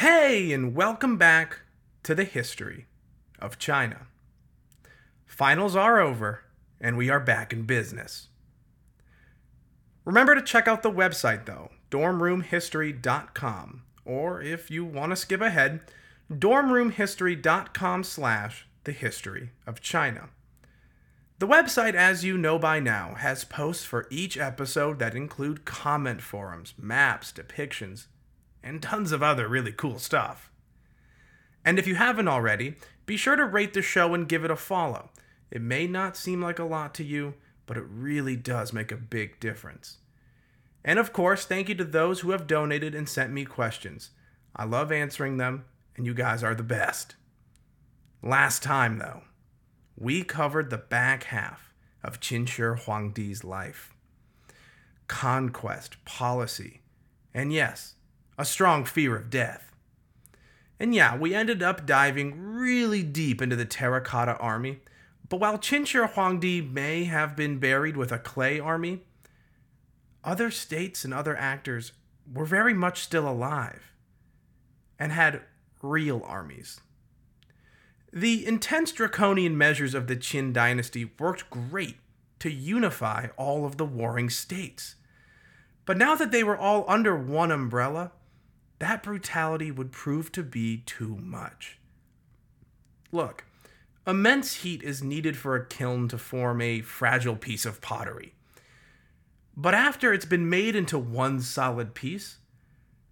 Hey, and welcome back to the history of China. Finals are over, and we are back in business. Remember to check out the website, though, dormroomhistory.com, or if you want to skip ahead, dormroomhistory.com slash the history of China. The website, as you know by now, has posts for each episode that include comment forums, maps, depictions, and tons of other really cool stuff. And if you haven't already, be sure to rate the show and give it a follow. It may not seem like a lot to you, but it really does make a big difference. And of course, thank you to those who have donated and sent me questions. I love answering them, and you guys are the best. Last time, though, we covered the back half of Qin Shi Huangdi's life conquest, policy, and yes, a strong fear of death. And yeah, we ended up diving really deep into the Terracotta Army, but while Qin Shi Huangdi may have been buried with a clay army, other states and other actors were very much still alive and had real armies. The intense draconian measures of the Qin dynasty worked great to unify all of the warring states. But now that they were all under one umbrella, that brutality would prove to be too much. Look, immense heat is needed for a kiln to form a fragile piece of pottery. But after it's been made into one solid piece,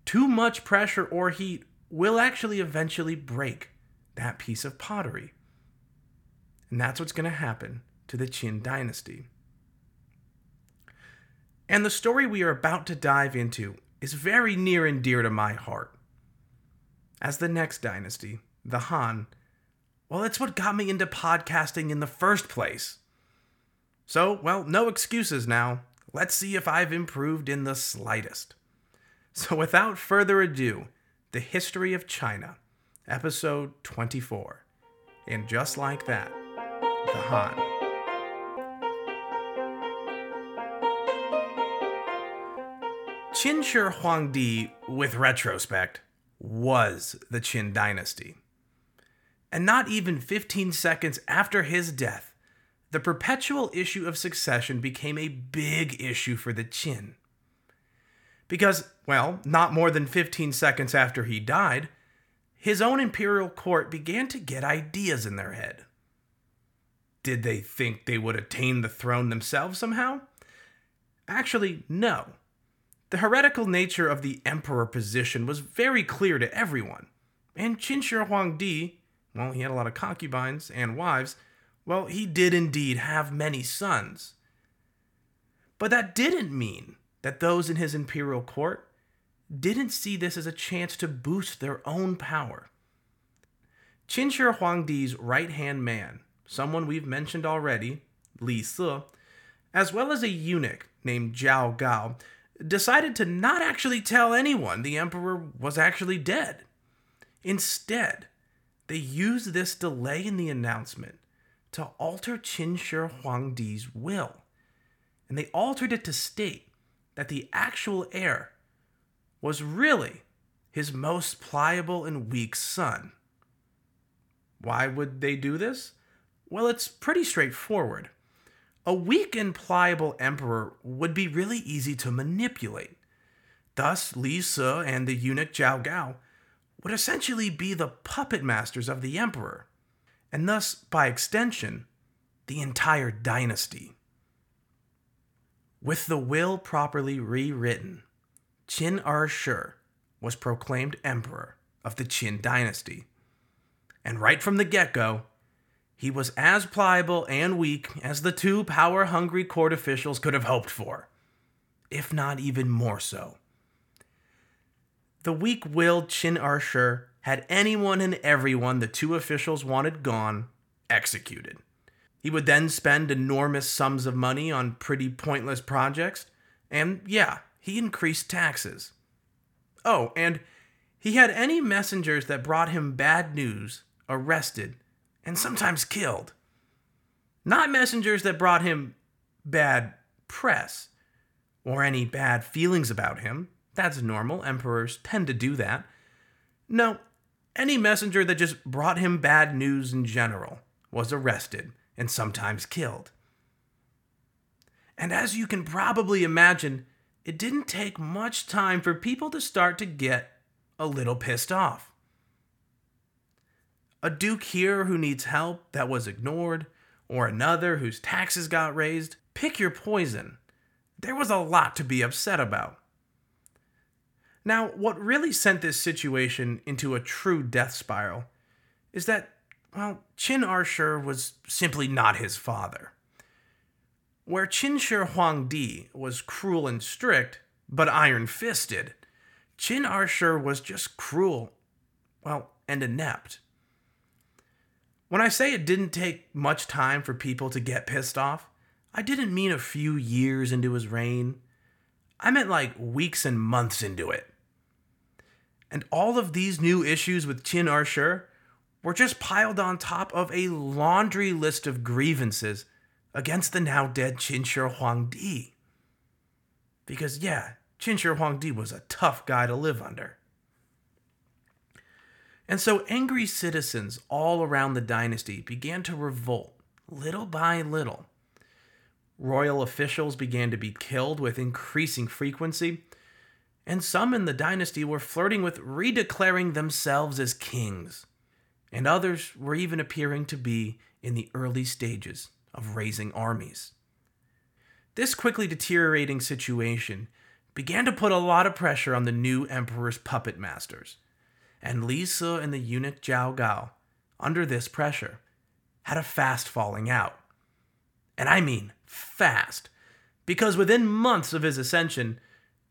too much pressure or heat will actually eventually break that piece of pottery. And that's what's going to happen to the Qin dynasty. And the story we are about to dive into is very near and dear to my heart. As the next dynasty, the Han, well, it's what got me into podcasting in the first place. So, well, no excuses now. Let's see if I've improved in the slightest. So, without further ado, the history of China, episode 24. And just like that, the Han. Qin Shi Huangdi, with retrospect, was the Qin dynasty. And not even 15 seconds after his death, the perpetual issue of succession became a big issue for the Qin. Because, well, not more than 15 seconds after he died, his own imperial court began to get ideas in their head. Did they think they would attain the throne themselves somehow? Actually, no. The heretical nature of the emperor position was very clear to everyone, and Qin Shi Huangdi, well, he had a lot of concubines and wives, well, he did indeed have many sons. But that didn't mean that those in his imperial court didn't see this as a chance to boost their own power. Qin Shi Huangdi's right hand man, someone we've mentioned already, Li Si, as well as a eunuch named Zhao Gao, decided to not actually tell anyone the emperor was actually dead. Instead, they used this delay in the announcement to alter Qin Shi Huangdi's will. And they altered it to state that the actual heir was really his most pliable and weak son. Why would they do this? Well, it's pretty straightforward. A weak and pliable emperor would be really easy to manipulate. Thus, Li Si and the eunuch Zhao Gao would essentially be the puppet masters of the emperor and thus, by extension, the entire dynasty. With the will properly rewritten, Qin Ershi was proclaimed emperor of the Qin dynasty. And right from the get go, he was as pliable and weak as the two power hungry court officials could have hoped for, if not even more so. The weak willed Qin Ershi had anyone and everyone the two officials wanted gone executed. He would then spend enormous sums of money on pretty pointless projects, and yeah, he increased taxes. Oh, and he had any messengers that brought him bad news arrested and sometimes killed. Not messengers that brought him bad press or any bad feelings about him. That's normal, emperors tend to do that. No, any messenger that just brought him bad news in general was arrested and sometimes killed. And as you can probably imagine, it didn't take much time for people to start to get a little pissed off. A duke here who needs help that was ignored, or another whose taxes got raised, pick your poison. There was a lot to be upset about. Now, what really sent this situation into a true death spiral is that, well, Qin Ershi was simply not his father. Where Qin Shi Huangdi was cruel and strict, but iron fisted, Qin Ershi was just cruel, well, and inept. When I say it didn't take much time for people to get pissed off, I didn't mean a few years into his reign. I meant like weeks and months into it. And all of these new issues with Qin Ershi were just piled on top of a laundry list of grievances against the now dead Qin Shi Huangdi. Because, yeah, Qin Shi Huangdi was a tough guy to live under. And so angry citizens all around the dynasty began to revolt, little by little. Royal officials began to be killed with increasing frequency, and some in the dynasty were flirting with redeclaring themselves as kings, and others were even appearing to be in the early stages of raising armies. This quickly deteriorating situation began to put a lot of pressure on the new emperor's puppet masters and Li Si and the eunuch Zhao Gao, under this pressure, had a fast falling out. And I mean fast, because within months of his ascension,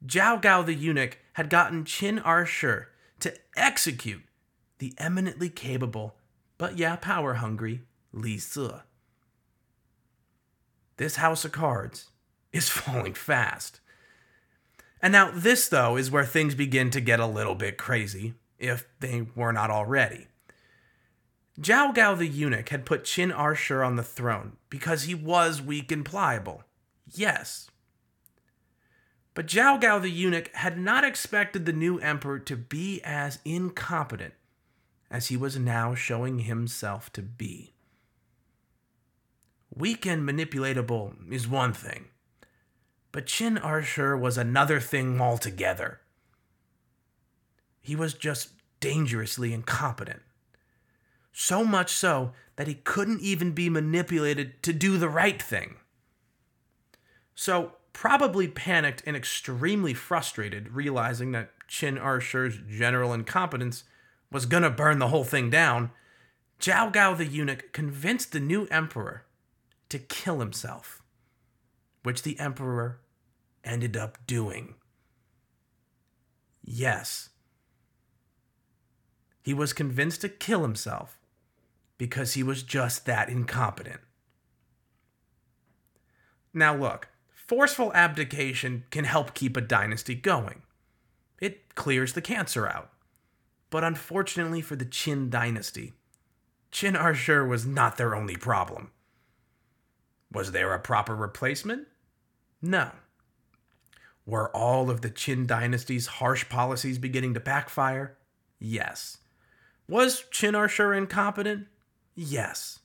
Zhao Gao the eunuch had gotten Qin Ershi to execute the eminently capable, but yeah, power hungry Li Si. This house of cards is falling fast. And now, this, though, is where things begin to get a little bit crazy if they were not already. Zhao Gao the eunuch had put Qin Ershi on the throne because he was weak and pliable. Yes. But Zhao Gao the eunuch had not expected the new emperor to be as incompetent as he was now showing himself to be. Weak and manipulatable is one thing, but Qin Ershi was another thing altogether. He was just dangerously incompetent. So much so that he couldn't even be manipulated to do the right thing. So, probably panicked and extremely frustrated, realizing that Qin Ershi's general incompetence was gonna burn the whole thing down, Zhao Gao the eunuch convinced the new emperor to kill himself, which the emperor ended up doing. Yes, he was convinced to kill himself because he was just that incompetent. Now, look, forceful abdication can help keep a dynasty going. It clears the cancer out. But unfortunately for the Qin dynasty, Qin Ershi was not their only problem. Was there a proper replacement? No. Were all of the Qin dynasty's harsh policies beginning to backfire? Yes. Was Qin Ershi incompetent? Yes.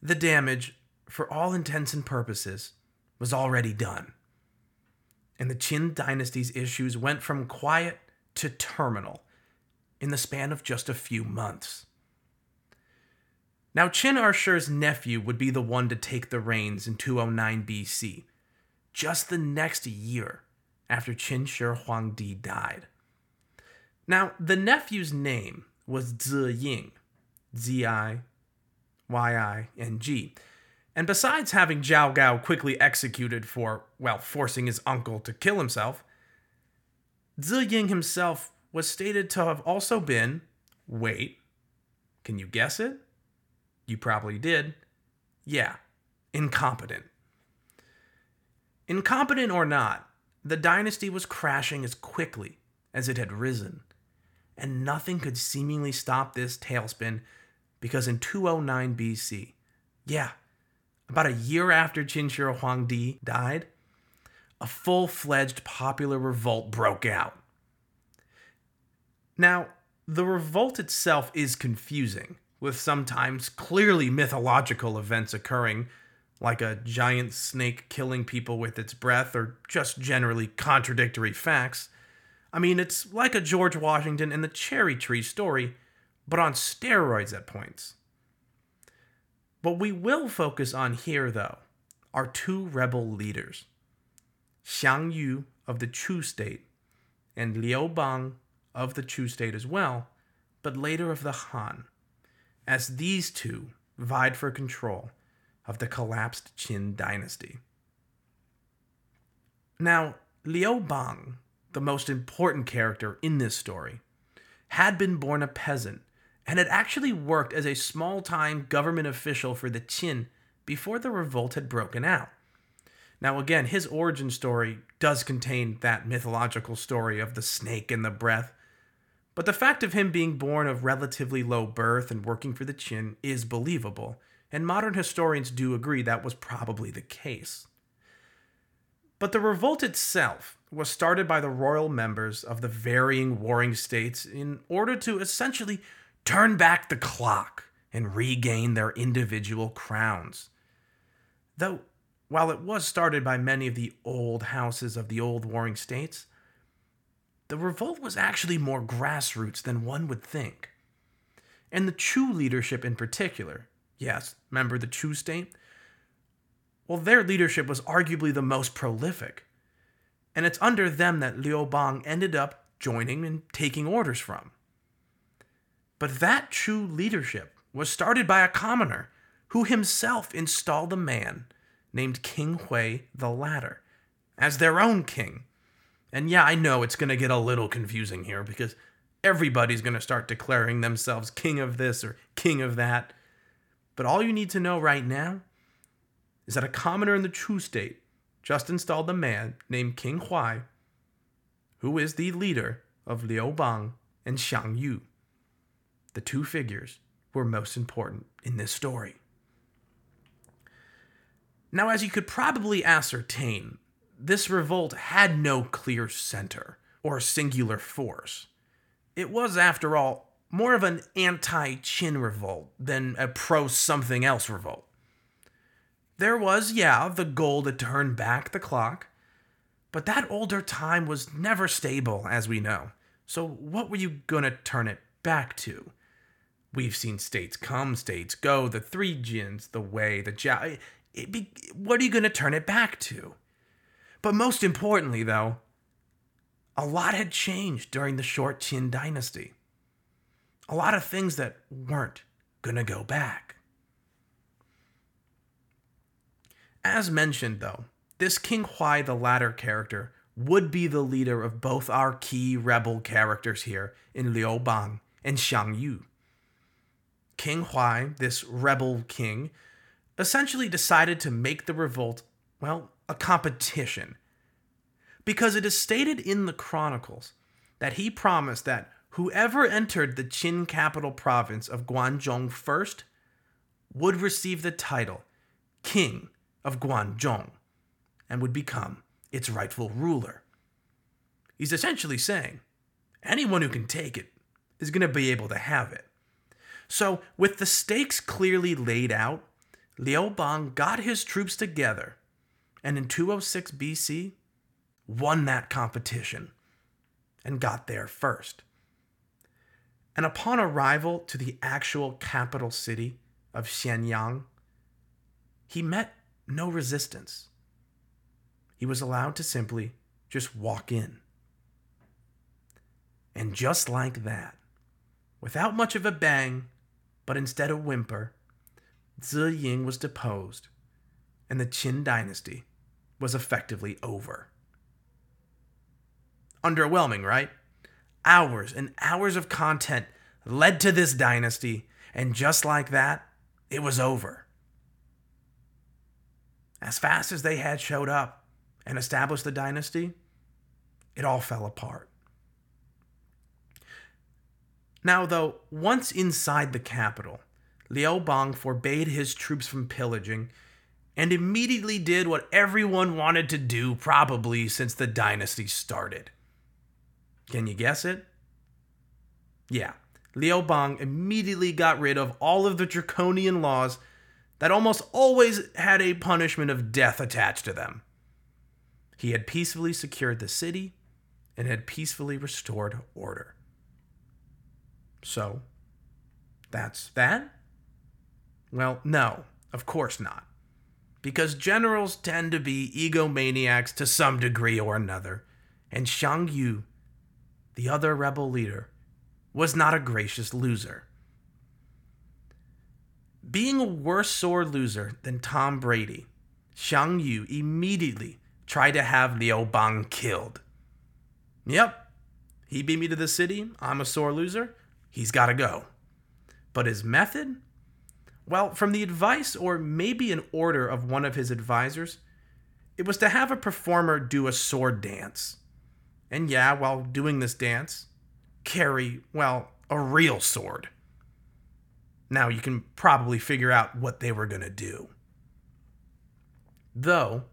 The damage, for all intents and purposes, was already done. And the Qin dynasty's issues went from quiet to terminal in the span of just a few months. Now, Qin Ershi's nephew would be the one to take the reins in 209 BC, just the next year after Qin Shi Huangdi died. Now, the nephew's name was Zi Ying, Z I Y I N G. And besides having Zhao Gao quickly executed for, well, forcing his uncle to kill himself, Zi Ying himself was stated to have also been, wait, can you guess it? You probably did. Yeah, incompetent. Incompetent or not, the dynasty was crashing as quickly as it had risen and nothing could seemingly stop this tailspin because in 209 BC, yeah, about a year after Qin Shi Huangdi died, a full fledged popular revolt broke out. Now, the revolt itself is confusing, with sometimes clearly mythological events occurring, like a giant snake killing people with its breath, or just generally contradictory facts. I mean, it's like a George Washington and the cherry tree story, but on steroids at points. What we will focus on here, though, are two rebel leaders Xiang Yu of the Chu state and Liu Bang of the Chu state as well, but later of the Han, as these two vied for control of the collapsed Qin dynasty. Now, Liu Bang, the most important character in this story, had been born a peasant and had actually worked as a small time government official for the Qin before the revolt had broken out. Now, again, his origin story does contain that mythological story of the snake and the breath, but the fact of him being born of relatively low birth and working for the Qin is believable, and modern historians do agree that was probably the case. But the revolt itself was started by the royal members of the varying warring states in order to essentially turn back the clock and regain their individual crowns. Though, while it was started by many of the old houses of the old warring states, the revolt was actually more grassroots than one would think. And the Chu leadership in particular, yes, remember the Chu state? Well, their leadership was arguably the most prolific. And it's under them that Liu Bang ended up joining and taking orders from. But that true leadership was started by a commoner who himself installed a man named King Hui the Latter as their own king. And yeah, I know it's going to get a little confusing here because everybody's going to start declaring themselves king of this or king of that. But all you need to know right now is that a commoner in the Chu state just installed a man named King Hui, who is the leader of Liu Bang and Xiang Yu the two figures were most important in this story. Now, as you could probably ascertain, this revolt had no clear center or singular force. It was, after all, more of an anti Qin revolt than a pro something else revolt. There was, yeah, the goal to turn back the clock, but that older time was never stable, as we know. So, what were you gonna turn it back to? We've seen states come, states go, the three Jins, the Wei, the Zhao. Be, what are you going to turn it back to? But most importantly, though, a lot had changed during the short Qin dynasty. A lot of things that weren't going to go back. As mentioned, though, this King Hui the latter character would be the leader of both our key rebel characters here in Liu Bang and Xiang Yu. King Hui, this rebel king, essentially decided to make the revolt, well, a competition. Because it is stated in the Chronicles that he promised that whoever entered the Qin capital province of Guanzhong first would receive the title King of Guanzhong and would become its rightful ruler. He's essentially saying anyone who can take it is going to be able to have it. So, with the stakes clearly laid out, Liu Bang got his troops together and in 206 BC won that competition and got there first. And upon arrival to the actual capital city of Xianyang, he met no resistance. He was allowed to simply just walk in. And just like that, without much of a bang, but instead a whimper, Zi Ying was deposed, and the Qin dynasty was effectively over. Underwhelming, right? Hours and hours of content led to this dynasty, and just like that, it was over. As fast as they had showed up and established the dynasty, it all fell apart. Now, though, once inside the capital, Liu Bang forbade his troops from pillaging and immediately did what everyone wanted to do, probably since the dynasty started. Can you guess it? Yeah, Liu Bang immediately got rid of all of the draconian laws that almost always had a punishment of death attached to them. He had peacefully secured the city and had peacefully restored order. So, that's that? Well, no, of course not. Because generals tend to be egomaniacs to some degree or another, and Xiang Yu, the other rebel leader, was not a gracious loser. Being a worse sore loser than Tom Brady, Xiang Yu immediately tried to have Liu Bang killed. Yep, he beat me to the city. I'm a sore loser. He's got to go. But his method? Well, from the advice or maybe an order of one of his advisors, it was to have a performer do a sword dance. And yeah, while doing this dance, carry, well, a real sword. Now you can probably figure out what they were going to do. Though,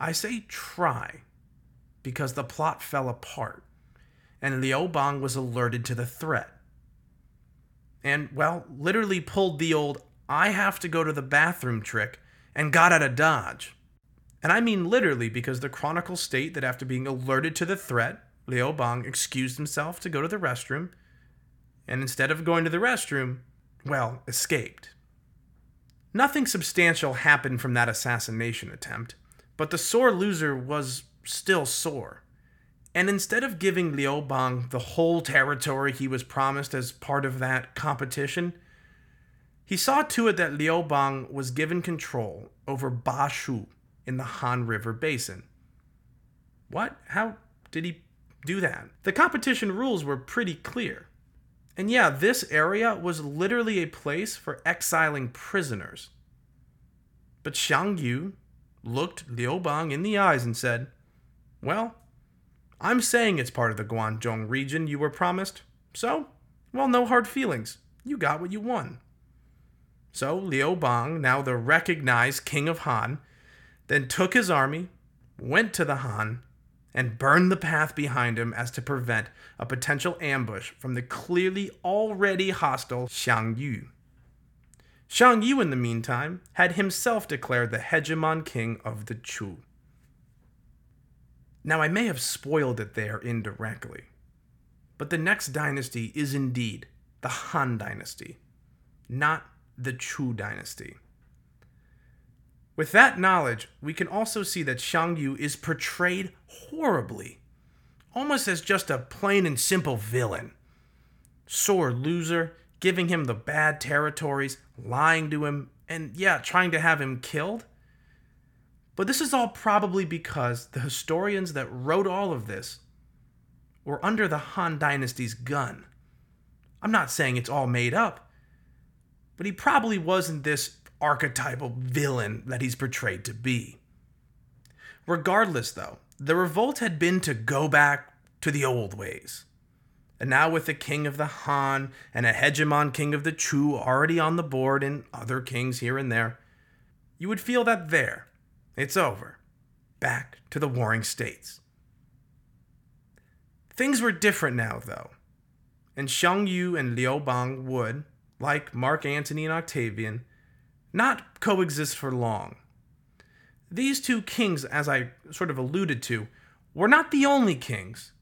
I say try, because the plot fell apart, and Liu Bang was alerted to the threat. And, well, literally pulled the old I have to go to the bathroom trick and got out of Dodge. And I mean literally because the chronicles state that after being alerted to the threat, Liu Bang excused himself to go to the restroom, and instead of going to the restroom, well, escaped. Nothing substantial happened from that assassination attempt, but the sore loser was still sore. And instead of giving Liu Bang the whole territory he was promised as part of that competition, he saw to it that Liu Bang was given control over Ba Shu in the Han River Basin. What? How did he do that. The competition rules were pretty clear. And yeah, this area was literally a place for exiling prisoners. But Xiang Yu looked Liu Bang in the eyes and said, Well, I'm saying it's part of the Guanzhong region you were promised, so, well, no hard feelings. You got what you won. So Liu Bang, now the recognized king of Han, then took his army, went to the Han, and burned the path behind him as to prevent a potential ambush from the clearly already hostile Xiang Yu. Xiang Yu, in the meantime, had himself declared the hegemon king of the Chu. Now, I may have spoiled it there indirectly, but the next dynasty is indeed the Han dynasty, not the Chu dynasty. With that knowledge, we can also see that Xiang Yu is portrayed horribly, almost as just a plain and simple villain. Sore loser, giving him the bad territories, lying to him, and yeah, trying to have him killed. But this is all probably because the historians that wrote all of this were under the Han Dynasty's gun. I'm not saying it's all made up, but he probably wasn't this archetypal villain that he's portrayed to be. Regardless, though, the revolt had been to go back to the old ways. And now, with the king of the Han and a hegemon king of the Chu already on the board and other kings here and there, you would feel that there, it's over. Back to the warring states. Things were different now, though, and Xiang Yu and Liu Bang would, like Mark Antony and Octavian, not coexist for long. These two kings, as I sort of alluded to, were not the only kings.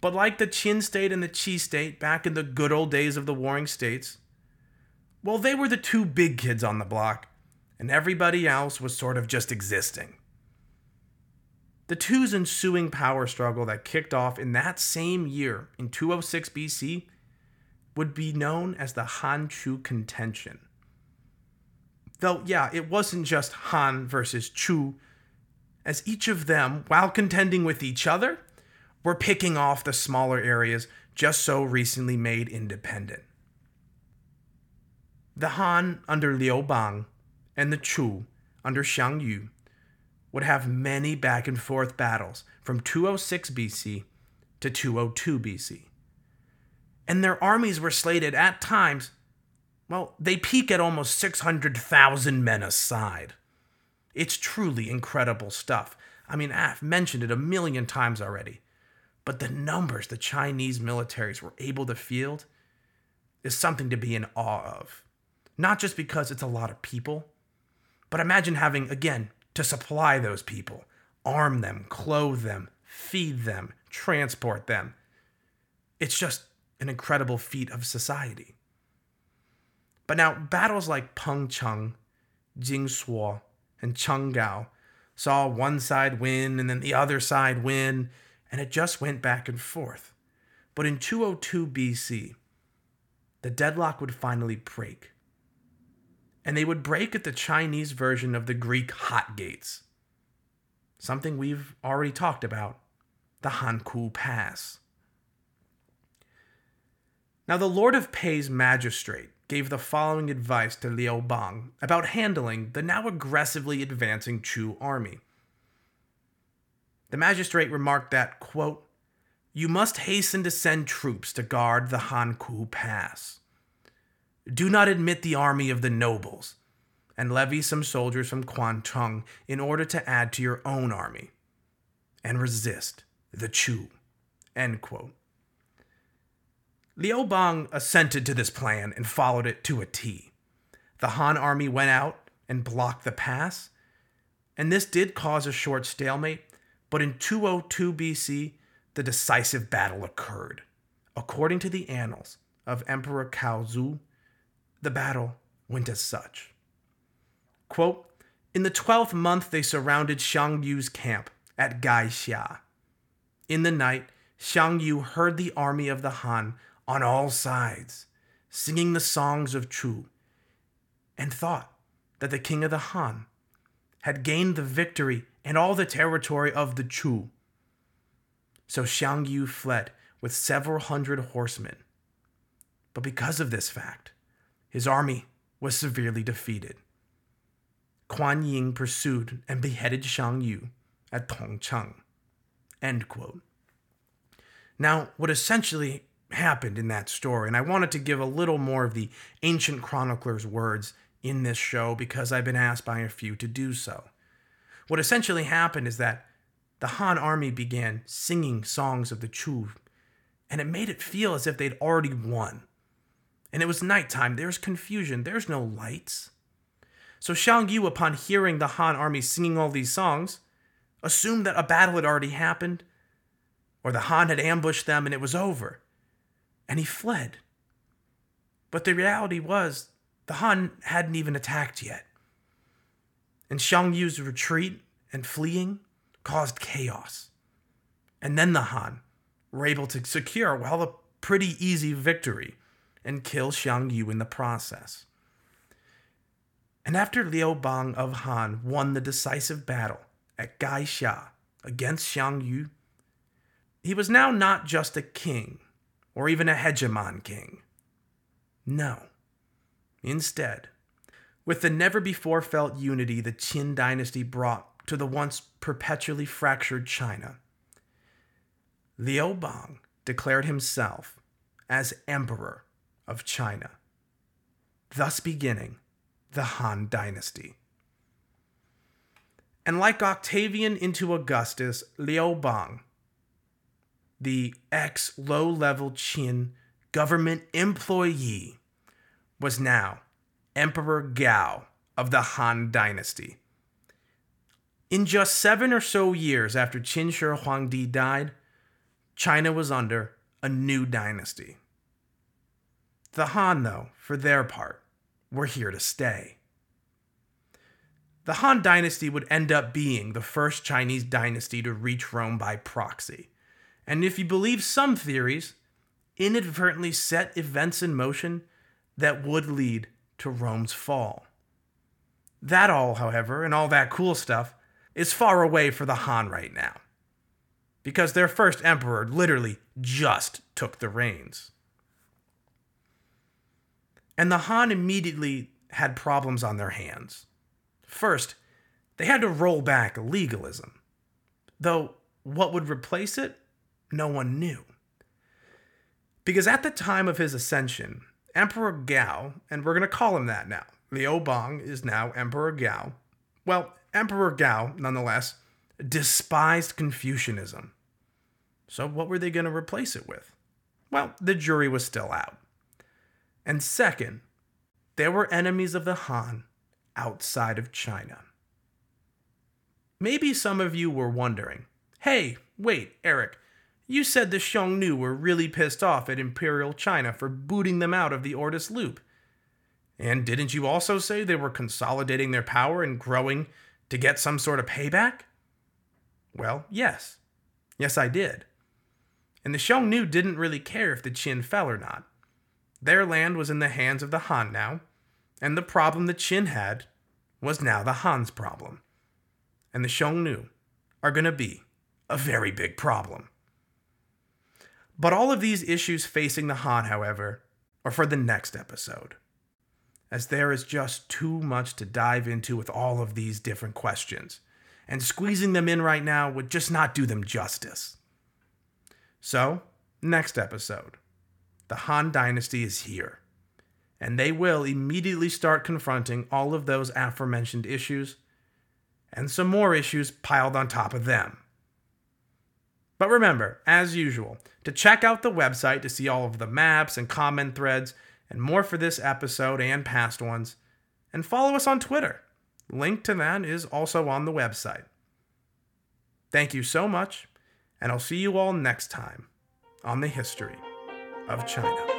But like the Qin state and the Qi state back in the good old days of the warring states, well, they were the two big kids on the block, and everybody else was sort of just existing. The two's ensuing power struggle that kicked off in that same year, in 206 BC, would be known as the Han Chu contention. Though, yeah, it wasn't just Han versus Chu, as each of them, while contending with each other, were picking off the smaller areas just so recently made independent. The Han under Liu Bang and the Chu under Xiang Yu would have many back and forth battles from 206 BC to 202 BC. And their armies were slated at times well, they peak at almost 600,000 men aside. It's truly incredible stuff. I mean, I've mentioned it a million times already. But the numbers the Chinese militaries were able to field is something to be in awe of. Not just because it's a lot of people, but imagine having, again, to supply those people, arm them, clothe them, feed them, transport them. It's just an incredible feat of society. But now, battles like Peng Cheng, Jing Suo, and Cheng Gao saw one side win and then the other side win, and it just went back and forth. But in 202 BC, the deadlock would finally break. And they would break at the Chinese version of the Greek hot gates. Something we've already talked about the Hangu Pass. Now, the Lord of Pei's magistrate gave the following advice to Liu Bang about handling the now aggressively advancing Chu army. The magistrate remarked that, quote, You must hasten to send troops to guard the Hangu Pass. Do not admit the army of the nobles, and levy some soldiers from Kwantung in order to add to your own army, and resist the Chu. End quote. Liu Bang assented to this plan and followed it to a T. The Han army went out and blocked the pass, and this did cause a short stalemate, but in 202 BC, the decisive battle occurred. According to the annals of Emperor Gaozu, the battle went as such. Quote, in the twelfth month, they surrounded Xiang Yu's camp at Gai Gaixia. In the night, Xiang Yu heard the army of the Han on all sides, singing the songs of Chu, and thought that the king of the Han had gained the victory and all the territory of the Chu. So Xiang Yu fled with several hundred horsemen. But because of this fact, his army was severely defeated. Kuan Yin pursued and beheaded Xiang Yu at Tongcheng. End quote. Now, what essentially happened in that story. And I wanted to give a little more of the ancient chronicler's words in this show because I've been asked by a few to do so. What essentially happened is that the Han army began singing songs of the Chu, and it made it feel as if they'd already won. And it was nighttime, there's confusion, there's no lights. So Xiang Yu, upon hearing the Han army singing all these songs, assumed that a battle had already happened, or the Han had ambushed them and it was over and he fled. But the reality was, the Han hadn't even attacked yet. And Xiang Yu's retreat and fleeing caused chaos. And then the Han were able to secure, well, a pretty easy victory and kill Xiang Yu in the process. And after Liu Bang of Han won the decisive battle at Gaixia against Xiang Yu, he was now not just a king, or even a hegemon king. No. Instead, with the never before felt unity the Qin dynasty brought to the once perpetually fractured China, Liu Bang declared himself as Emperor of China, thus beginning the Han dynasty. And like Octavian into Augustus, Liu Bang the ex low level Qin government employee, was now Emperor Gao of the Han Dynasty. In just seven or so years after Qin Shi Huangdi died, China was under a new dynasty. The Han, though, for their part, were here to stay. The Han dynasty would end up being the first Chinese dynasty to reach Rome by proxy and if you believe some theories, inadvertently set events in motion that would lead to Rome's fall. That all, however, and all that cool stuff, is far away for the Han right now. Because their first emperor literally just took the reins. And the Han immediately had problems on their hands. First, they had to roll back legalism. Though what would replace it no one knew. Because at the time of his ascension, Emperor Gao, and we're going to call him that now, Liu Bang is now Emperor Gao. Well, Emperor Gao, nonetheless, despised Confucianism. So, what were they going to replace it with? Well, the jury was still out. And second, there were enemies of the Han outside of China. Maybe some of you were wondering hey, wait, Eric, you said the Xiongnu were really pissed off at Imperial China for booting them out of the Ordos Loop. And didn't you also say they were consolidating their power and growing to get some sort of payback? Well, yes. Yes, I did. And the Xiongnu didn't really care if the Qin fell or not. Their land was in the hands of the Han now, and the problem the Qin had was now the Han's problem. And the Xiongnu are going to be a very big problem. But all of these issues facing the Han, however, are for the next episode, as there is just too much to dive into with all of these different questions, and squeezing them in right now would just not do them justice. So, next episode, the Han Dynasty is here, and they will immediately start confronting all of those aforementioned issues, and some more issues piled on top of them. But remember, as usual, to check out the website to see all of the maps and comment threads and more for this episode and past ones, and follow us on Twitter. Link to that is also on the website. Thank you so much, and I'll see you all next time on the history of China.